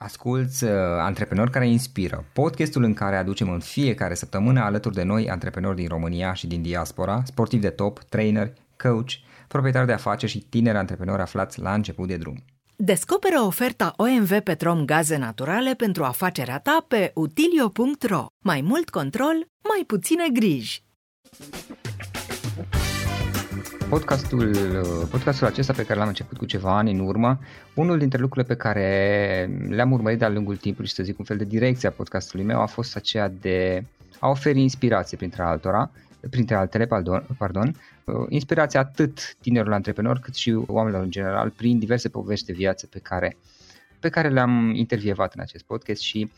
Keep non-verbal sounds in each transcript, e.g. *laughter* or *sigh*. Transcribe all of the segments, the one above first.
Asculți uh, Antreprenori care inspiră, podcastul în care aducem în fiecare săptămână alături de noi antreprenori din România și din diaspora, sportivi de top, trainer, coach, proprietari de afaceri și tineri antreprenori aflați la început de drum. Descoperă oferta OMV Petrom Gaze Naturale pentru afacerea ta pe utilio.ro. Mai mult control, mai puține griji. Podcastul, podcastul acesta pe care l-am început cu ceva ani în urmă, unul dintre lucrurile pe care le-am urmărit de-a lungul timpului și să zic un fel de direcție a podcastului meu a fost aceea de a oferi inspirație printre altora, printre altele, pardon, pardon inspirație atât tinerilor antreprenori cât și oamenilor în general prin diverse povești de viață pe care, pe care le-am intervievat în acest podcast și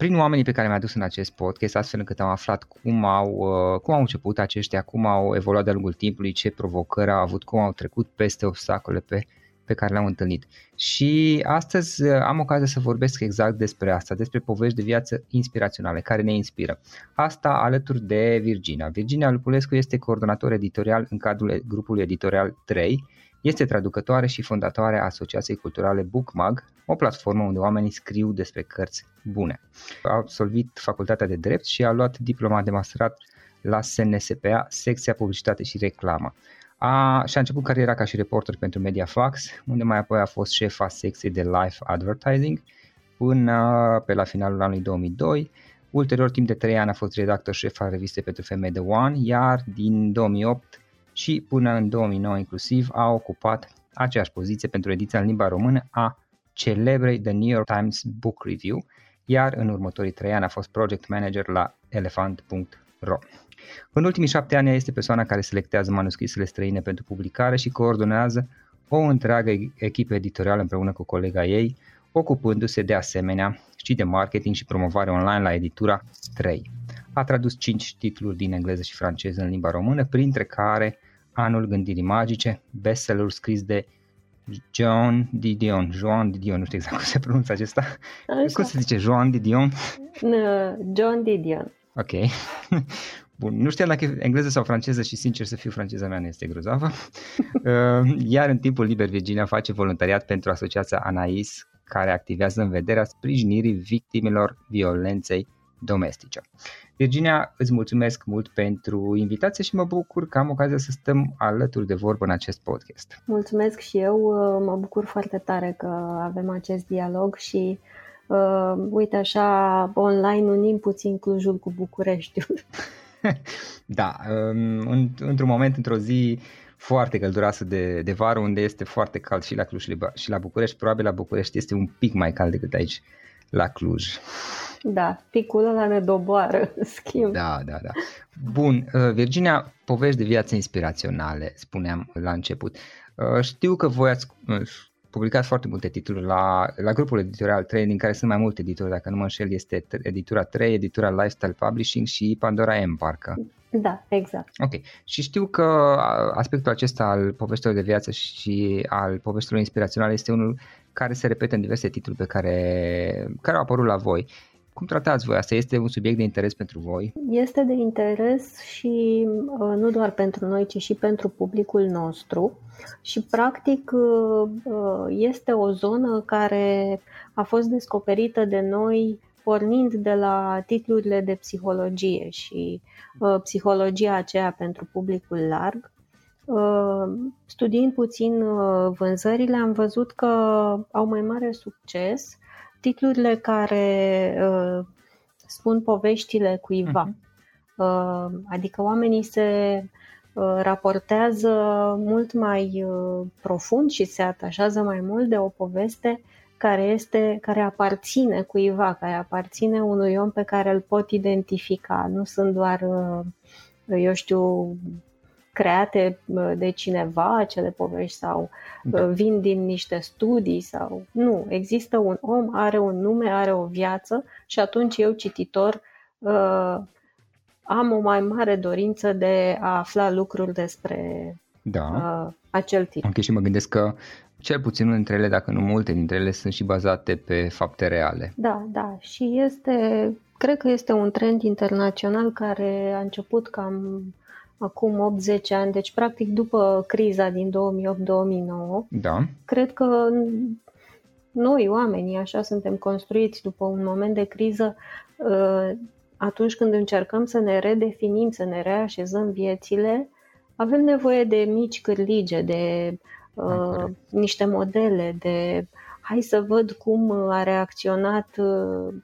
prin oamenii pe care mi-a dus în acest podcast, astfel încât am aflat cum au, uh, cum au început aceștia, cum au evoluat de-a lungul timpului, ce provocări au avut, cum au trecut peste obstacole pe, pe care le-am întâlnit. Și astăzi uh, am ocazia să vorbesc exact despre asta, despre povești de viață inspiraționale, care ne inspiră. Asta alături de Virginia. Virginia Lupulescu este coordonator editorial în cadrul grupului editorial 3 este traducătoare și fondatoare a Asociației Culturale Bookmag, o platformă unde oamenii scriu despre cărți bune. A absolvit facultatea de drept și a luat diploma de masterat la SNSPA, secția publicitate și reclamă. A, și a început cariera ca și reporter pentru Mediafax, unde mai apoi a fost șefa secției de live advertising până pe la finalul anului 2002. Ulterior, timp de 3 ani a fost redactor șef al revistei pentru femei de One, iar din 2008 și până în 2009 inclusiv a ocupat aceeași poziție pentru ediția în limba română a celebrei The New York Times Book Review, iar în următorii trei ani a fost project manager la elefant.ro. În ultimii șapte ani este persoana care selectează manuscrisele străine pentru publicare și coordonează o întreagă echipă editorială împreună cu colega ei, ocupându-se de asemenea și de marketing și promovare online la editura 3. A tradus 5 titluri din engleză și franceză în limba română, printre care Anul Gândirii Magice, bestseller scris de John Didion, Joan Didion, nu știu exact cum se pronunță acesta. Așa. Cum se zice, Joan Didion? John Didion. Ok. *laughs* Bun, nu știam dacă e engleză sau franceză și sincer să fiu franceza mea nu este grozavă. *laughs* Uh, iar în timpul liber Virginia face voluntariat pentru asociația Anais care activează în vederea sprijinirii victimelor violenței domestice. Virginia, îți mulțumesc mult pentru invitație și mă bucur că am ocazia să stăm alături de vorbă în acest podcast. Mulțumesc și eu, uh, mă bucur foarte tare că avem acest dialog și uh, uite așa, online unim puțin Clujul cu Bucureștiul. *laughs* da, um, într-un moment, într-o zi foarte călduroasă de, de vară, unde este foarte cald și la Cluj și la București, probabil la București este un pic mai cald decât aici la Cluj. Da, picul ăla ne doboară, *laughs* schimb. Da, da, da. Bun, uh, Virginia, povești de viață inspiraționale, spuneam la început. Uh, știu că voi ați uh, publicat foarte multe titluri la, la grupul editorial 3, din care sunt mai multe editori, dacă nu mă înșel, este editura 3, editura Lifestyle Publishing și Pandora M, parcă. Da, exact. Ok. Și știu că aspectul acesta al poveștilor de viață și al poveștilor inspiraționale este unul care se repetă în diverse titluri pe care, care au apărut la voi. Cum tratați voi asta? Este un subiect de interes pentru voi? Este de interes și uh, nu doar pentru noi, ci și pentru publicul nostru. Și practic uh, uh, este o zonă care a fost descoperită de noi pornind de la titlurile de psihologie și psihologia aceea pentru publicul larg. Studiind puțin vânzările, am văzut că au mai mare succes titlurile care uh, spun poveștile cuiva. Uh-huh. Uh, adică oamenii se raportează mult mai profund și se atașează mai mult de o poveste care, este, care aparține cuiva, care aparține unui om pe care îl pot identifica. Nu sunt doar, eu știu, create de cineva acele povești sau da. vin din niște studii sau nu, există un om, are un nume, are o viață și atunci eu cititor am o mai mare dorință de a afla lucruri despre da. uh, acel tip. Ok, și mă gândesc că cel puțin unul dintre ele, dacă nu multe dintre ele, sunt și bazate pe fapte reale. Da, da. Și este, cred că este un trend internațional care a început cam acum 8-10 ani, deci practic după criza din 2008-2009. Da. Cred că noi, oamenii, așa suntem construiți după un moment de criză, uh, atunci când încercăm să ne redefinim, să ne reașezăm viețile, avem nevoie de mici cârlige, de uh, niște modele, de hai să văd cum a reacționat uh,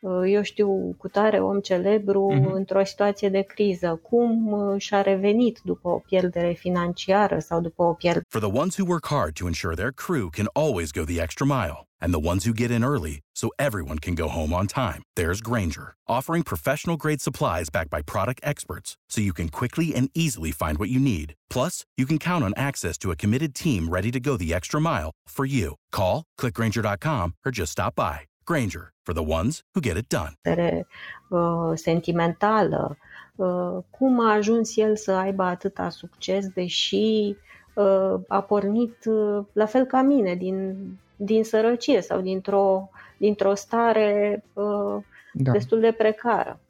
Uh, eu știu, cu tare om celebru uh-huh. într-o situație de criză, cum uh, și-a revenit după o pierdere financiară sau după o pierdere. For the ones who work hard to ensure their crew can always go the extra mile and the ones who get in early so everyone can go home on time, there's Granger, offering professional grade supplies backed by product experts so you can quickly and easily find what you need. Plus, you can count on access to a committed team ready to go the extra mile for you. Call, clickgranger.com or just stop by. Granger, for the ones who get it done. Uh, uh, cum a ajuns el să aibă atâta succes, deși uh, a pornit uh, la fel ca mine, din, din sărăcie sau dintr-o, dintr-o stare uh, da. destul de precară.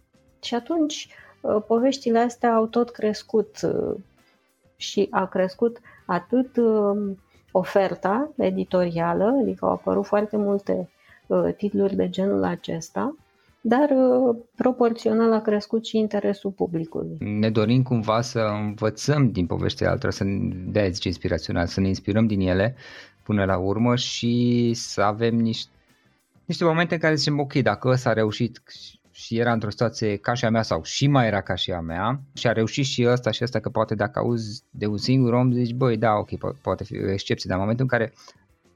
Și atunci uh, poveștile astea au tot crescut și a crescut atât oferta editorială, adică au apărut foarte multe Uh, titluri de genul acesta, dar uh, proporțional a crescut și interesul publicului. Ne dorim cumva să învățăm din poveștile altora, să de zice inspirațional, să ne inspirăm din ele până la urmă și să avem niște, niște momente în care zicem ok, dacă ăsta a reușit și era într-o situație ca și a mea sau și mai era ca și a mea și a reușit și ăsta și ăsta că poate dacă auzi de un singur om zici băi da ok po- poate fi o excepție, dar în momentul în care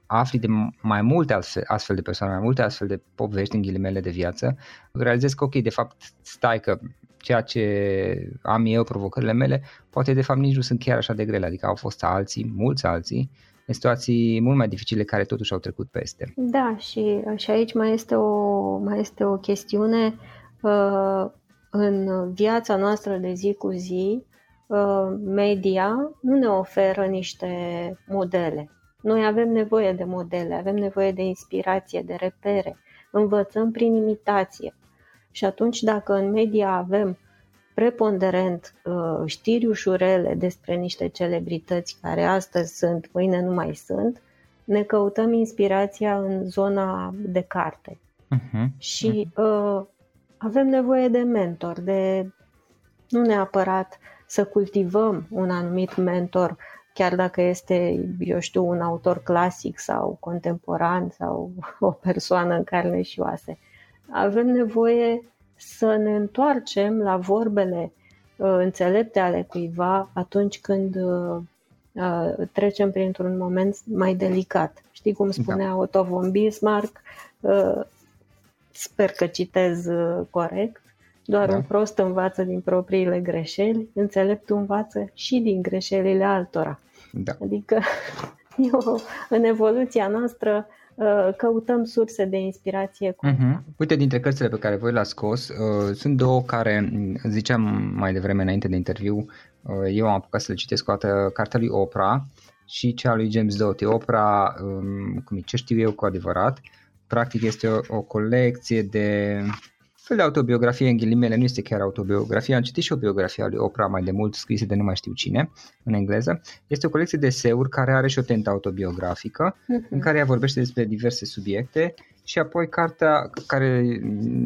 afli de mai multe astfel, astfel de persoane, mai multe astfel de povești în ghilimele de viață, realizezi că ok, de fapt stai că ceea ce am eu, provocările mele, poate de fapt nici nu sunt chiar așa de grele, adică au fost alții, mulți alții, în situații mult mai dificile care totuși au trecut peste. Da, și, și aici mai este o, mai este o chestiune uh, în viața noastră de zi cu zi, uh, media nu ne oferă niște modele noi avem nevoie de modele, avem nevoie de inspirație, de repere, învățăm prin imitație. Și atunci dacă în media avem preponderent uh, știri ușurele despre niște celebrități care astăzi sunt, mâine nu mai sunt, ne căutăm inspirația în zona de carte. Uh-huh. Și uh, avem nevoie de mentor, de nu neapărat să cultivăm un anumit mentor chiar dacă este, eu știu, un autor clasic sau contemporan sau *laughs* o persoană în carne și oase. Avem nevoie să ne întoarcem la vorbele uh, înțelepte ale cuiva atunci când uh, uh, trecem printr-un moment mai delicat. Știi cum spunea da. Otto von Bismarck? Uh, sper că citez uh, corect. Doar da. un prost învață din propriile greșeli, înțeleptul învață și din greșelile altora. Da. Adică *laughs* eu, în evoluția noastră uh, căutăm surse de inspirație. Cu... Uh-huh. Uite, dintre cărțile pe care voi le-ați scos, uh, sunt două care, ziceam mai devreme înainte de interviu, uh, eu am apucat să le citesc o dată, cartea lui Oprah și cea lui James Doty. Oprah, um, cum e, ce știu eu cu adevărat, practic este o, o colecție de fel de autobiografie în ghilimele, nu este chiar autobiografie, am citit și o biografie a lui Oprah mai de mult scrisă de nu mai știu cine, în engleză. Este o colecție de eseuri care are și o tentă autobiografică, uh-huh. în care ea vorbește despre diverse subiecte și apoi cartea care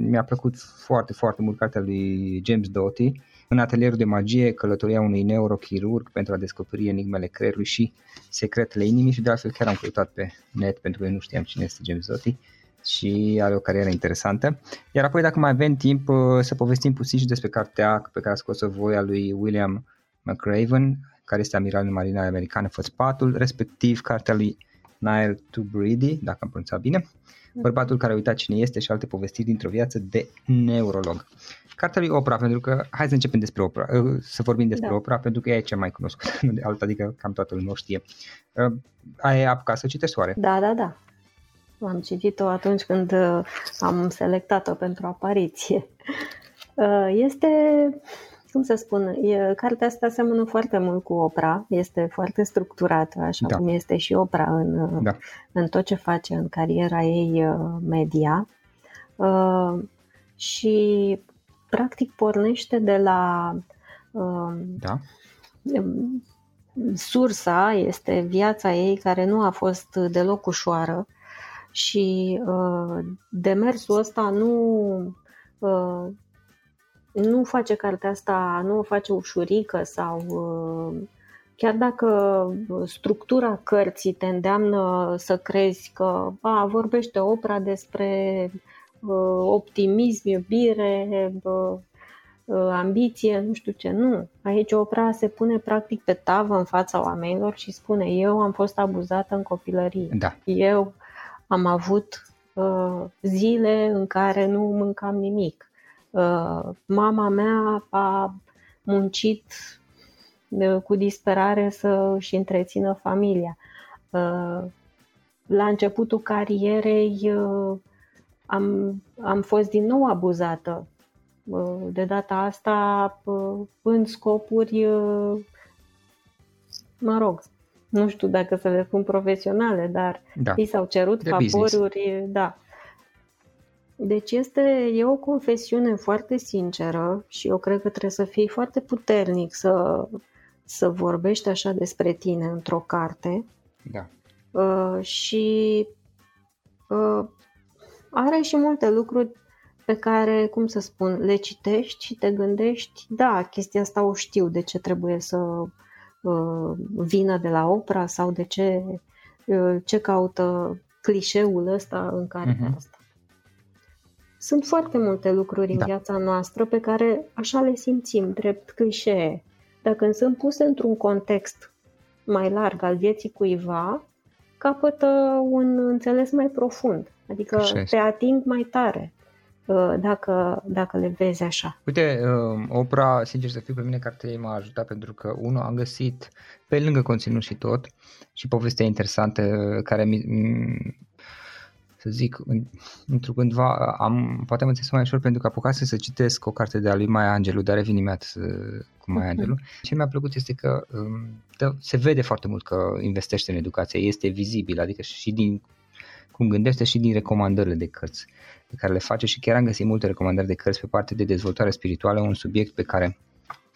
mi-a plăcut foarte, foarte mult, cartea lui James Doty, în atelierul de magie, călătoria unui neurochirurg pentru a descoperi enigmele creierului și secretele inimii și de altfel chiar am căutat pe net pentru că eu nu știam cine este James Doty și are o carieră interesantă. Iar apoi, dacă mai avem timp, uh, să povestim puțin și despre cartea pe care a scos-o voi a lui William McRaven, care este amiral în marina americană, Fățpatul, respectiv cartea lui Niall Tubridy, dacă am pronunțat bine, bărbatul care a uitat cine este și alte povestiri dintr-o viață de neurolog. Cartea lui Oprah, pentru că hai să începem despre Oprah, uh, să vorbim despre da. Oprah, pentru că ea e cea mai cunoscută, nu de alta, adică cam toată lumea o știe. Uh, ai apucat să citești oare? Da, da, da. Am citit-o atunci când uh, am selectat-o pentru apariție. *laughs* Este cum să spun, e, cartea asta seamănă foarte mult cu opera, este foarte structurată, așa da. cum este și opera în, da. în tot ce face în cariera ei uh, media. Uh, și practic pornește de la uh, da. sursa, este viața ei care nu a fost deloc ușoară și uh, demersul ăsta nu uh, nu face cartea asta, nu o face ușurică sau uh, chiar dacă structura cărții te îndeamnă să crezi că a, vorbește opera despre uh, optimism, iubire, uh, ambiție, nu știu ce, nu. Aici opera se pune practic pe tavă în fața oamenilor și spune eu am fost abuzată în copilărie. Da. Eu am avut uh, zile în care nu mâncam nimic. Uh, mama mea a muncit uh, cu disperare să își întrețină familia. Uh, la începutul carierei am, am fost din nou abuzată. De data asta în scopuri, mă rog, nu știu dacă să le spun profesionale, dar da. i s-au cerut De favoruri, business. da. Deci este e o confesiune foarte sinceră și eu cred că trebuie să fii foarte puternic să, să vorbești așa despre tine într-o carte. Da. Uh, și uh, are și multe lucruri pe care, cum să spun, le citești și te gândești, da, chestia asta o știu, de ce trebuie să uh, vină de la opera sau de ce, uh, ce caută clișeul ăsta în cartea uh-huh. asta. Sunt foarte multe lucruri da. în viața noastră pe care așa le simțim, drept clișee. Dacă sunt puse într-un context mai larg al vieții cuiva, capătă un înțeles mai profund. Adică te ating mai tare uh, dacă, dacă le vezi așa. Uite, uh, opera, sincer să fiu, pe mine cartea m-a ajutat pentru că, unul, am găsit, pe lângă conținut și tot, și povestea interesantă care mi, să zic, într-cândva am, poate am înțeles mai ușor pentru că apucase să citesc o carte de a lui Maia Angelou, dar revin imediat cu Maia Angelou. Uh-huh. Ce mi-a plăcut este că um, dă, se vede foarte mult că investește în educație, este vizibil, adică și din cum gândește și din recomandările de cărți pe care le face și chiar am găsit multe recomandări de cărți pe partea de dezvoltare spirituală, un subiect pe care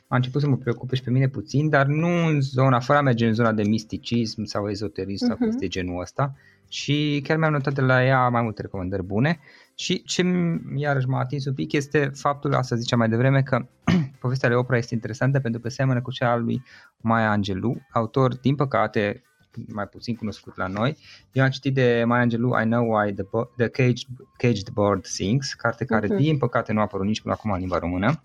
a început să mă preocupe și pe mine puțin, dar nu în zona, fără a merge în zona de misticism sau ezoterism uh-huh. sau chestii genul ăsta, și chiar mi-am notat de la ea mai multe recomandări bune și ce iarăși m-a atins un pic este faptul, asta ziceam mai devreme, că *clears throat* povestea lui Oprah este interesantă pentru că seamănă cu cea a lui Maya Angelou, autor, din păcate, mai puțin cunoscut la noi. Eu am citit de Maya Angelou I Know Why the, Bo- the Caged, Caged Bird Sings, carte care uh-huh. din păcate nu a apărut nici până acum în limba română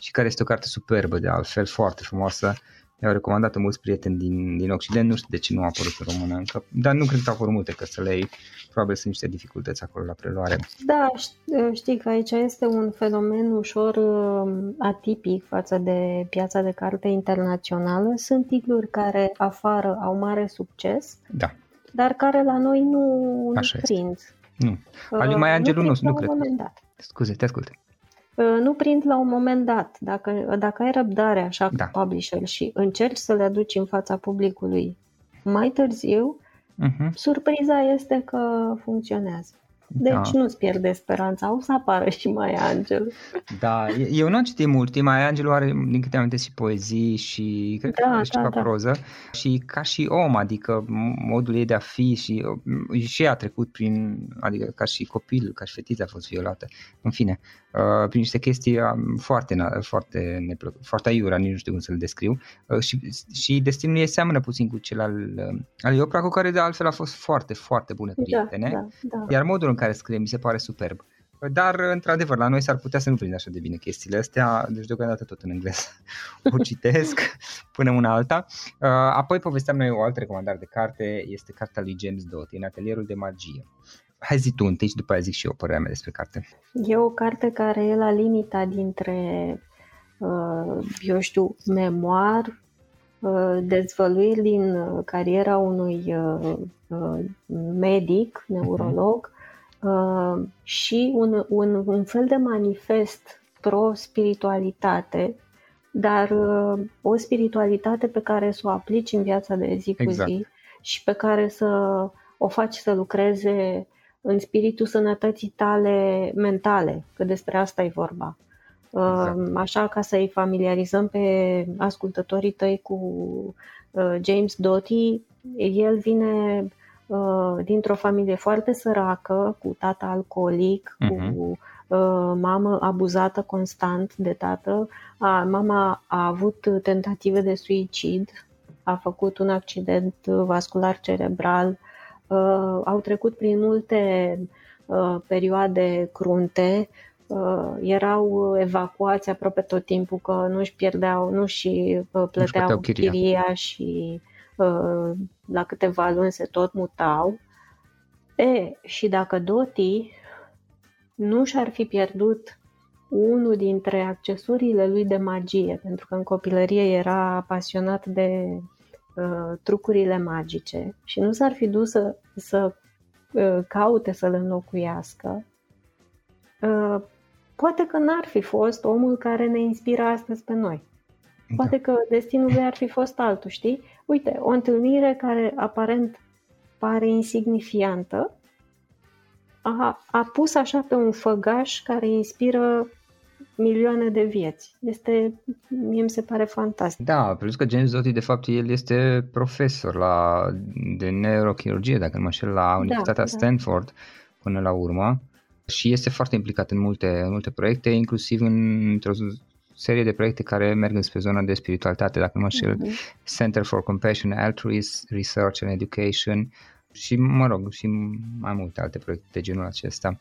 și care este o carte superbă de altfel, foarte frumoasă, mi-au recomandat mulți prieteni din, din Occident, nu știu de ce nu a apărut în română încă, dar nu cred că au apărut multe cărțălei, probabil sunt niște dificultăți acolo la preluare. Da, știi că aici este un fenomen ușor uh, atipic față de piața de carte internațională. Sunt titluri care afară au mare succes, da. dar care la noi nu, nu prind. Nu. Ali mai Angelu nu, nu cred. Scuze, te ascult. Ă, nu prind la un moment dat. Dacă, dacă ai răbdare așa da. cu publisher și încerci să le aduci în fața publicului mai târziu, uh-huh. surpriza este că funcționează. Deci da. nu-ți pierde speranța, o să apară și mai Angel. Da, eu nu am citit mult, mai Angel are, din câte am și poezii și cred da, că are da, ceva da. proză și ca și om, adică modul ei de a fi și, și a trecut prin, adică ca și copil, ca și fetiță a fost violată, în fine, uh, prin niște chestii um, foarte, foarte, neplăc, foarte aiura, nici nu știu cum să-l descriu uh, și, și destinul ei seamănă puțin cu cel al, uh, al Iopra, cu care de altfel a fost foarte, foarte bune da, prietene, da, da, da. iar modul în care scrie mi se pare superb. dar într-adevăr la noi s-ar putea să nu prindă așa de bine chestiile astea, deci deocamdată tot în engleză *laughs* o citesc *laughs* până una alta. Uh, apoi povesteam noi o altă recomandare de carte, este cartea lui James Doty, în atelierul de magie. Hai zi tu întâi și după aia zic și eu părerea mea despre carte. E o carte care e la limita dintre, uh, eu știu, memoar, uh, dezvăluiri din cariera unui medic, neurolog, uh, și un, un, un fel de manifest pro-spiritualitate, dar uh, o spiritualitate pe care să o aplici în viața de zi cu exact. zi și pe care să o faci să lucreze în spiritul sănătății tale mentale, că despre asta e vorba. Exact. Uh, așa ca să-i familiarizăm pe ascultătorii tăi cu uh, James Doty, el vine Uh, dintr-o familie foarte săracă, cu tata alcoolic, uh-huh. cu mhm. uh, mamă abuzată constant de tată. A, mama a avut tentative de suicid, a făcut un accident vascular cerebral, uh, au trecut prin multe uh, perioade crunte, uh, erau evacuați aproape tot timpul că nu-și pierdeau, nu-și uh, plăteau nu chiria. chiria și la câteva luni se tot mutau. E, și dacă Doti nu și-ar fi pierdut unul dintre accesurile lui de magie, pentru că în copilărie era pasionat de uh, trucurile magice și nu s-ar fi dus să, să uh, caute să-l înlocuiască, uh, poate că n-ar fi fost omul care ne inspiră astăzi pe noi. Da. Poate că destinul lui ar fi fost altul, știi? Uite, o întâlnire care aparent pare insignifiantă a, a pus așa pe un făgaș care inspiră milioane de vieți. Este, mie mi se pare fantastic. Da, plus că James Doty, de fapt, el este profesor la, de neurochirurgie, dacă nu mă știu, la Universitatea da, Stanford da. până la urmă și este foarte implicat în multe, în multe proiecte, inclusiv în, într-o serie de proiecte care merg spre zona de spiritualitate, dacă nu mă știu, uh-huh. Center for Compassion, Altruism, Research and Education și, mă rog, și mai multe alte proiecte de genul acesta.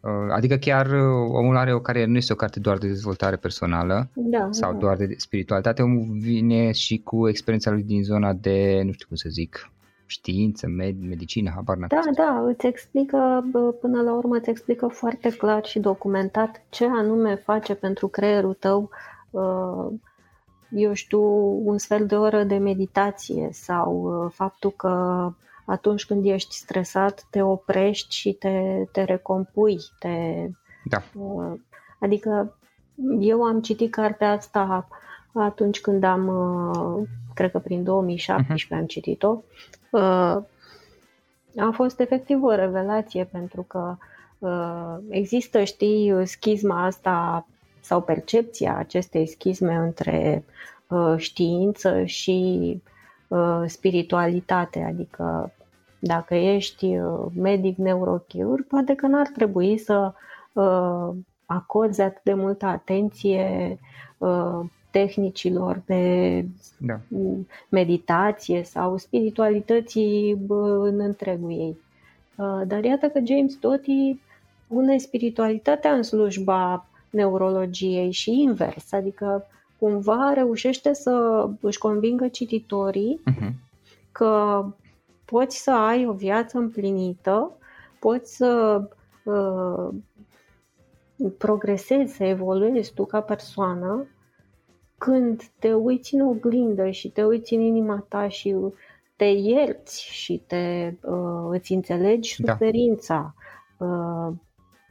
Uh, adică chiar uh, omul are o carieră, nu este o carte doar de dezvoltare personală da, sau da. doar de spiritualitate, omul vine și cu experiența lui din zona de, nu știu cum să zic, știință, med- medicină, habar n Da, da, îți explică, până la urmă îți explică foarte clar și documentat ce anume face pentru creierul tău, eu știu, un sfert de oră de meditație sau faptul că atunci când ești stresat te oprești și te, te recompui. Te, da. Adică eu am citit cartea asta atunci când am, cred că prin 2017 uh-huh. am citit-o Uh, a fost efectiv o revelație pentru că uh, există, știi, schizma asta sau percepția acestei schizme între uh, știință și spiritualitate, adică dacă ești medic neurochirurg, poate că n-ar trebui să acorzi atât de multă atenție tehnicilor de da. meditație sau spiritualității în întregul ei. Uh, dar iată că James Doty pune spiritualitatea în slujba neurologiei și invers, adică cumva reușește să își convingă cititorii uh-huh. că poți să ai o viață împlinită, poți să uh, progresezi, să evoluezi tu ca persoană când te uiți în oglindă și te uiți în inima ta și te ierți și te, uh, îți înțelegi da. suferința, da. uh,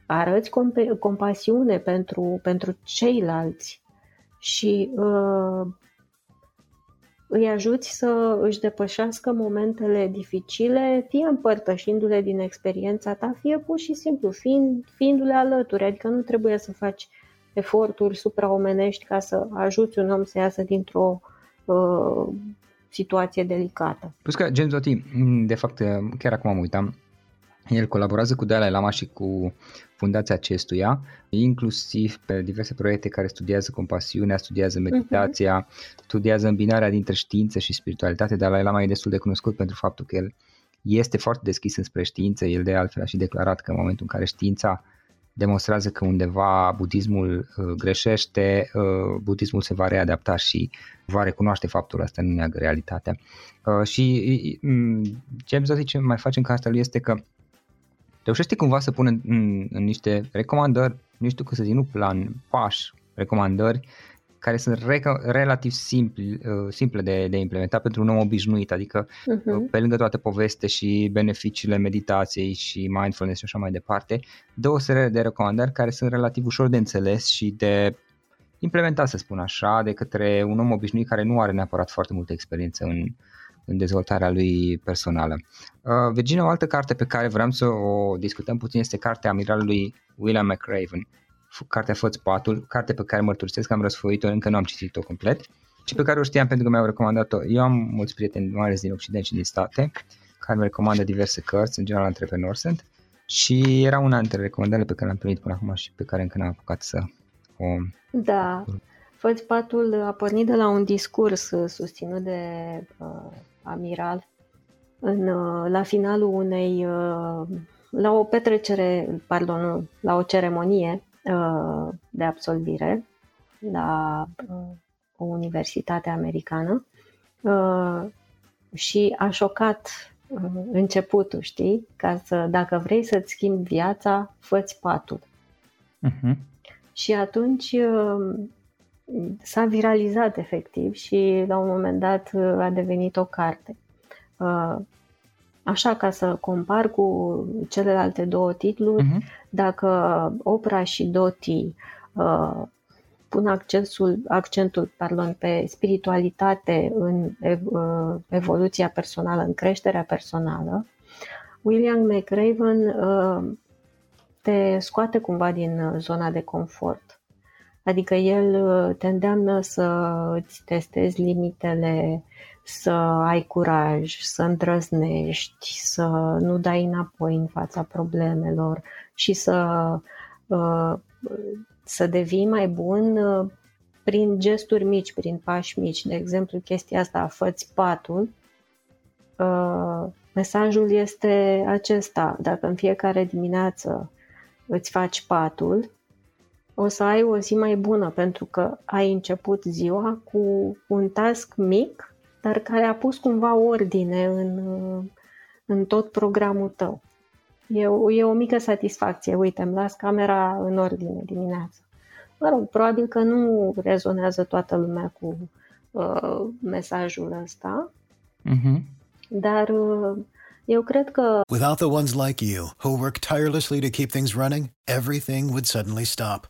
arăți comp- compasiune pentru, pentru ceilalți și uh, îi ajuți să își depășească momentele dificile, fie împărtășindu-le din experiența ta, fie pur și simplu fiind, fiindu-le alături. Adică nu trebuie să faci eforturi supraomenești ca să ajuți un om să iasă dintr-o uh, situație delicată. Plus că James Doty, de fapt, chiar acum am uitam, el colaborează cu Dalai Lama și cu fundația acestuia, inclusiv pe diverse proiecte care studiază compasiunea, studiază mhm. meditația, uh-huh. studiază îmbinarea dintre știință și spiritualitate. Dalai Lama e destul de cunoscut pentru faptul că el este foarte deschis înspre știință. El de altfel a și declarat că în momentul în care știința demonstrează că undeva budismul uh, greșește, uh, budismul se va readapta și va recunoaște faptul ăsta, nu neagă realitatea. Uh, și um, ce am zis ce mai face în cartea lui este că reușește cumva să pună în, în, în niște recomandări, nu știu cum să zic, nu plan, pași, recomandări care sunt re- relativ simpli, uh, simple de, de implementat pentru un om obișnuit, adică uh-huh. pe lângă toate poveste și beneficiile meditației și mindfulness și așa mai departe, dă o serie de recomandări care sunt relativ ușor de înțeles și de implementat, să spun așa, de către un om obișnuit care nu are neapărat foarte multă experiență în, în dezvoltarea lui personală. Uh, Virginia, o altă carte pe care vreau să o discutăm puțin este cartea amiralului William McRaven, cartea Făți patul, carte pe care mărturisesc că am răsfoit-o, încă nu am citit-o complet și pe care o știam pentru că mi-au recomandat-o. Eu am mulți prieteni, mai ales din Occident și din state, care mi recomandă diverse cărți, în general antreprenori sunt, și era una dintre recomandările pe care le-am primit până acum și pe care încă n-am apucat să o... Da, Făți patul a pornit de la un discurs susținut de uh, Amiral în, uh, la finalul unei, uh, la o petrecere, pardon, nu, la o ceremonie Uh, de absolvire la uh, o universitate americană uh, și a șocat începutul, știi? Ca să, dacă vrei să-ți schimbi viața, fă-ți patul. Uh-huh. Și atunci s-a viralizat efectiv și la un moment dat a devenit o carte. Așa, ca să compar cu celelalte două titluri, uh-huh. dacă Opera și Doti uh, pun accentul, accentul pardon, pe spiritualitate în ev, uh, evoluția personală, în creșterea personală, William McRaven uh, te scoate cumva din zona de confort. Adică el uh, te îndeamnă să îți testezi limitele să ai curaj, să îndrăznești, să nu dai înapoi în fața problemelor și să, uh, să devii mai bun uh, prin gesturi mici, prin pași mici. De exemplu, chestia asta, făți patul, uh, mesajul este acesta. Dacă în fiecare dimineață îți faci patul, o să ai o zi mai bună pentru că ai început ziua cu un task mic dar care a pus cumva ordine în, în tot programul tău. E o, e o mică satisfacție. Uite, îmi las camera în ordine dimineața. Mă rog, probabil că nu rezonează toată lumea cu uh, mesajul ăsta, uh-huh. dar uh, eu cred că... Without the ones like you, who work tirelessly to keep things running, everything would suddenly stop.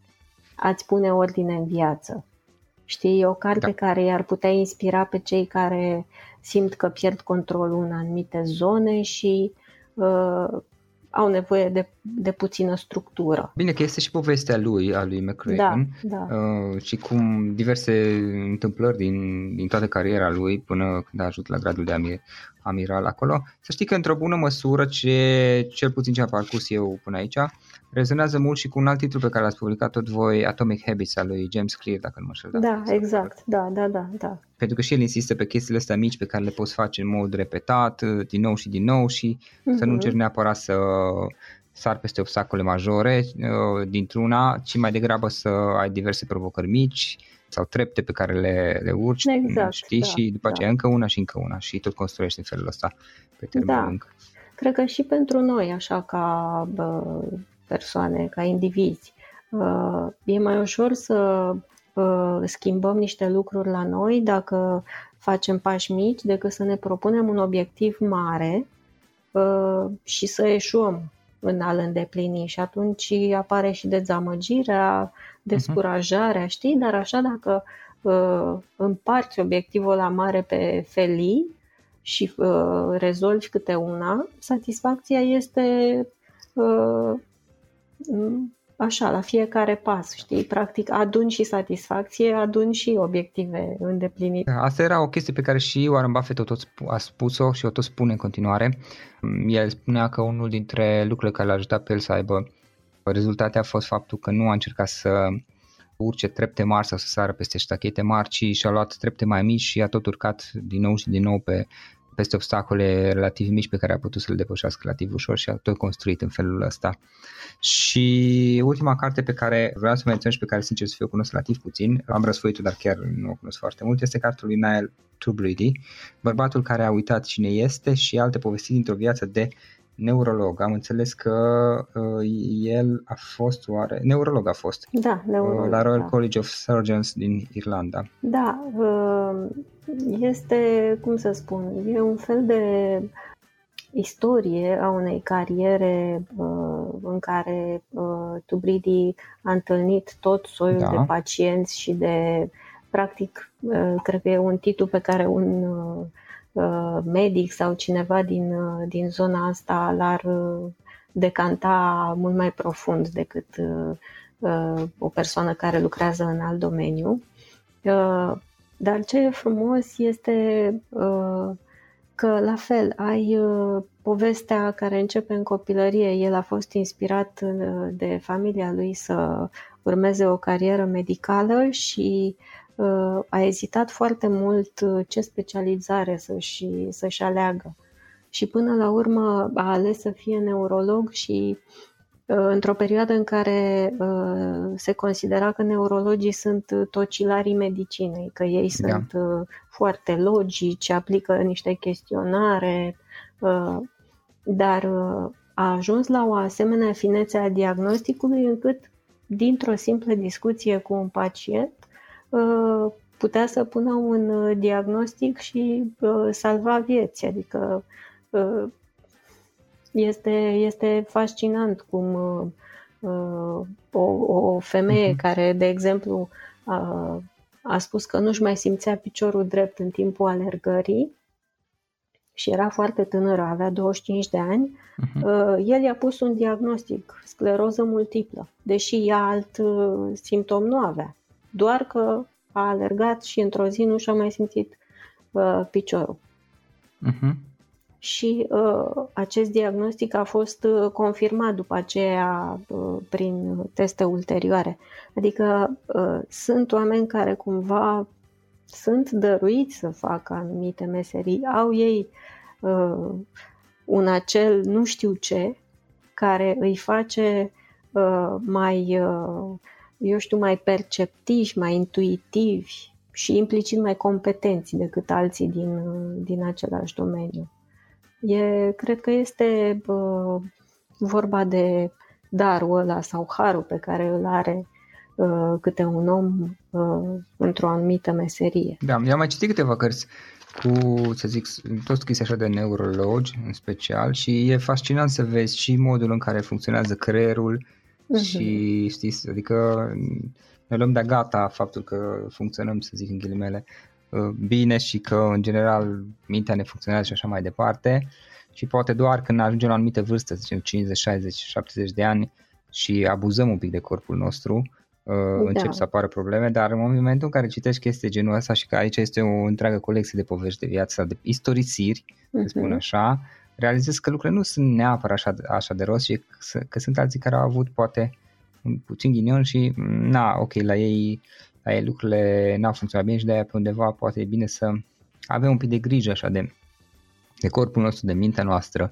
a-ți pune ordine în viață. Știi, e o carte da. care i-ar putea inspira pe cei care simt că pierd controlul în anumite zone și uh, au nevoie de, de puțină structură. Bine că este și povestea lui, a lui McRaven da, da. Uh, și cum diverse întâmplări din, din toată cariera lui până când a ajuns la gradul de amir, amiral acolo. Să știi că într-o bună măsură ce cel puțin ce am parcurs eu până aici rezonează mult și cu un alt titlu pe care l-ați publicat tot voi, Atomic Habits al lui James Clear, dacă nu mă știu. Da, exact, da, da, da, da. Pentru că și el insistă pe chestiile astea mici pe care le poți face în mod repetat, din nou și din nou și uh-huh. să nu mhm. încerci neapărat să sar peste obstacole majore uh, dintr-una, ci mai degrabă să ai diverse provocări mici sau trepte pe care le, le urci, exact, știi, da, și după da. aceea încă una și încă una și tot construiești în felul ăsta pe termen da. lung. Cred că și pentru noi, așa ca bă, persoane, ca indivizi, bă, e mai ușor să bă, schimbăm niște lucruri la noi dacă facem pași mici decât să ne propunem un obiectiv mare bă, și să eșuăm în a-l îndeplini. Și atunci apare și dezamăgirea, descurajarea, știi? Dar așa dacă uh, împarți obiectivul la mare pe felii și uh, rezolvi câte una, satisfacția este uh, așa, la fiecare pas, știi, practic adun și satisfacție, adun și obiective îndeplinite. Asta era o chestie pe care și Warren Buffett o tot a spus-o și o tot spune în continuare. El spunea că unul dintre lucrurile care l-a ajutat pe el să aibă rezultate a fost faptul că nu a încercat să urce trepte mari sau să sară peste ștachete mari, ci și-a luat trepte mai mici și a tot urcat din nou și din nou pe peste obstacole relativ mici pe care a putut să le depășească relativ ușor și a tot construit în felul ăsta. Și ultima carte pe care vreau să menționez și pe care sincer să fiu cunosc relativ puțin, am răsfoit-o, dar chiar nu o cunosc foarte mult, este cartea lui Niall Tubridy, bărbatul care a uitat cine este și alte povestiri dintr-o viață de neurolog. Am înțeles că uh, el a fost oare... Neurolog a fost. Da, neurolog. Uh, la Royal da. College of Surgeons din Irlanda. Da, uh, este, cum să spun, e un fel de istorie a unei cariere uh, în care uh, Tubridi a întâlnit tot soiul da. de pacienți și de, practic, uh, cred că e un titlu pe care un uh, Uh, medic sau cineva din, uh, din zona asta l-ar uh, decanta mult mai profund decât o persoană care lucrează în alt domeniu. Dar ce e frumos este că, la fel, ai povestea care începe în copilărie. El a fost inspirat de familia lui să urmeze o carieră medicală și uh, a ezitat foarte mult uh, ce specializare să-și, să-și aleagă. Și până la urmă a ales să fie neurolog și uh, într-o perioadă în care uh, se considera că neurologii sunt tocilarii medicinei, că ei da. sunt foarte logici, aplică niște chestionare, dar a ajuns la o asemenea finețe a diagnosticului încât dintr-o simplă discuție cu un pacient Uh, putea să pună un uh, diagnostic și uh, salva vieți. Adică este, este fascinant cum o, o femeie uh-huh. care, de exemplu, a, a spus că nu-și mai simțea piciorul drept în timpul alergării și era foarte tânără, avea 25 de ani, uh-huh. el i-a pus un diagnostic, scleroză multiplă, deși ea alt simptom nu avea doar că a alergat și într-o zi nu și-a mai simțit uh, piciorul. Uh-huh. Și uh, acest diagnostic a fost uh, confirmat după aceea uh, prin teste ulterioare. Adică uh, sunt oameni care cumva sunt dăruiți să facă anumite meserii, au ei uh, un acel nu știu ce care îi face uh, mai uh, eu știu, mai perceptivi, mai intuitivi și implicit mai competenți decât alții din, din același domeniu. E, cred că este bă, vorba de darul ăla sau harul pe care îl are uh, câte un om uh, într-o anumită meserie. Da, eu am mai citit câteva cărți cu, să zic, tot scris așa de neurologi în special și e fascinant să vezi și modul în care funcționează creierul, uh-huh. și știți, adică ne luăm de gata faptul că funcționăm, să zic în ghilimele, uh, bine și că în general mintea ne funcționează și așa mai departe și poate doar când ajungem la o anumită vârstă, să zicem 50, 60, 70 de ani și abuzăm un pic de corpul nostru, uh, da. încep să apară probleme, dar în momentul în care citești chestii genul ăsta și că aici este o întreagă colecție de povești de viață, de istorisiri, uh-huh. să spun mhm. așa, realizez că lucrurile nu sunt neapărat așa, așa de rost și că, că sunt alții care au avut poate puțin ghinion și na, ok, la ei, la ei lucrurile n-au funcționat bine și de aia pe undeva poate e bine să avem un pic de grijă așa de de corpul nostru, de mintea noastră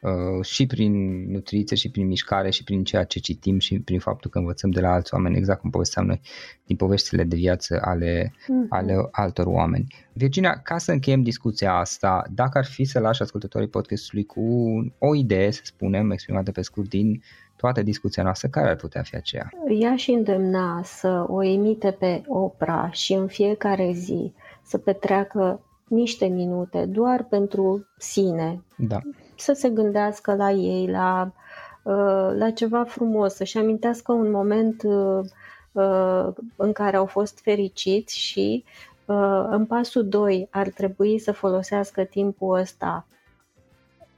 uh, și prin nutriție și prin mișcare și prin ceea ce citim și prin faptul că învățăm de la alți oameni, exact cum povesteam noi din povestile de viață ale, uh-huh. ale altor oameni. Virginia, ca să încheiem discuția asta, dacă ar fi să lași ascultătorii podcastului cu o idee, să spunem, exprimată pe scurt din toată discuția noastră, care ar putea fi aceea? Ea și îndemna să o emite pe Opra și în fiecare zi să petreacă niște minute doar pentru sine. Da. Să se gândească la ei, la, uh, la ceva frumos, să-și amintească un moment uh, uh, în care au fost fericiți și în pasul 2 ar trebui să folosească timpul ăsta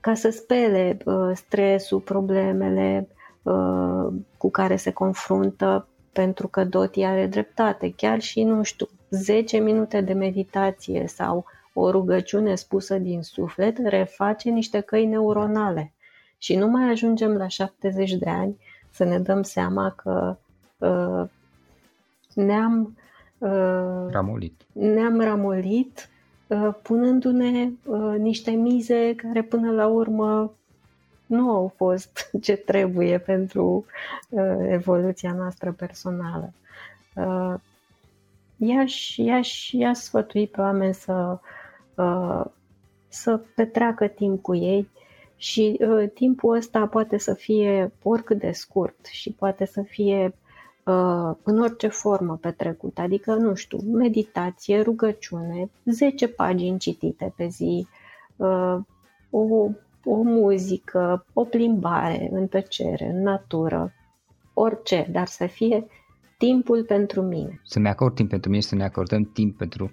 ca să spele stresul, problemele, cu care se confruntă pentru că Doti are dreptate. Chiar și, nu știu, 10 minute de meditație sau o rugăciune spusă din suflet reface niște căi neuronale. Și nu mai ajungem la 70 de ani să ne dăm seama că uh, ne-am uh, ramolit. Ne-am ramolit uh, punându-ne uh, niște mize care până la urmă nu au fost *laughs* ce trebuie pentru uh, evoluția noastră personală. Uh, i-aș, i-aș, i-aș sfătui pe oameni să, uh, să petreacă timp cu ei și uh, timpul ăsta poate să fie oricât de scurt și poate să fie uh, în orice formă petrecut, adică, nu știu, meditație, rugăciune, 10 pagini citite pe zi, uh, o, o muzică, o plimbare în tăcere, în natură, orice, dar să fie timpul pentru mine. Să ne acord timp pentru mine, să ne acordăm timp pentru,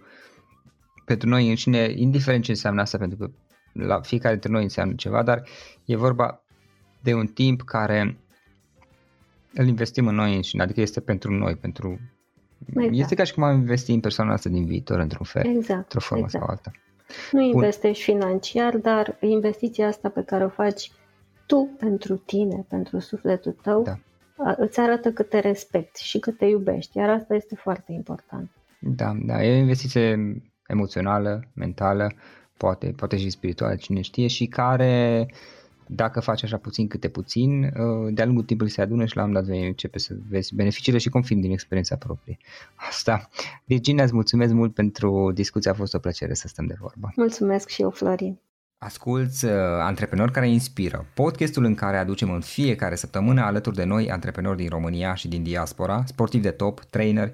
pentru noi înșine, indiferent ce înseamnă asta, pentru că la fiecare dintre noi înseamnă ceva, dar e vorba de un timp care îl investim în noi înșine, adică este pentru noi, pentru... Exact. Este ca și cum am investi în persoana asta din viitor, într-un fel, exact. într-o formă exact. sau alta. Nu investești Bun. financiar, dar investiția asta pe care o faci tu pentru tine, pentru sufletul tău, da. îți arată cât te respecti și cât te iubești, iar asta este foarte important. Da, da, e o investiție emoțională, mentală, poate, poate și spirituală, cine știe, și care, dacă faci așa puțin câte puțin, uh, de-a lungul timpului se adună și la un dat vei începe să vezi beneficiile și confirm din experiența proprie. Asta. Virginia, îți mulțumesc mult pentru discuție, a fost o plăcere să stăm de vorbă. Mulțumesc și eu, Florin. Asculți uh, Antreprenori care inspiră, podcastul în care aducem în fiecare săptămână alături de noi antreprenori din România și din diaspora, sportivi de top, trainer,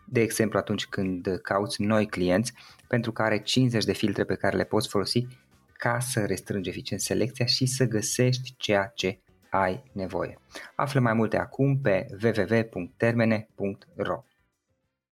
de exemplu atunci când cauți noi clienți pentru care 50 de filtre pe care le poți folosi ca să restrângi eficient selecția și să găsești ceea ce ai nevoie. Află mai multe acum pe www.termene.ro